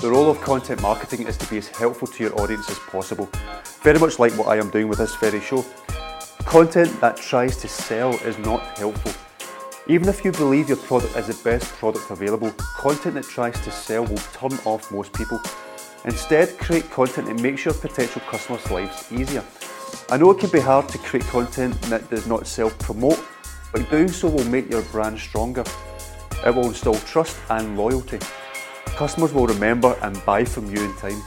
content marketing is to be as helpful to your audience as possible. Very much like what I am doing with this very show. Content that tries to sell is not helpful. Even if you believe your product is the best product available, content that tries to sell will turn off most people. Instead, create content that makes your potential customers' lives easier. I know it can be hard to create content that does not self-promote, but doing so will make your brand stronger. It will instill trust and loyalty. Customers will remember and buy from you in time.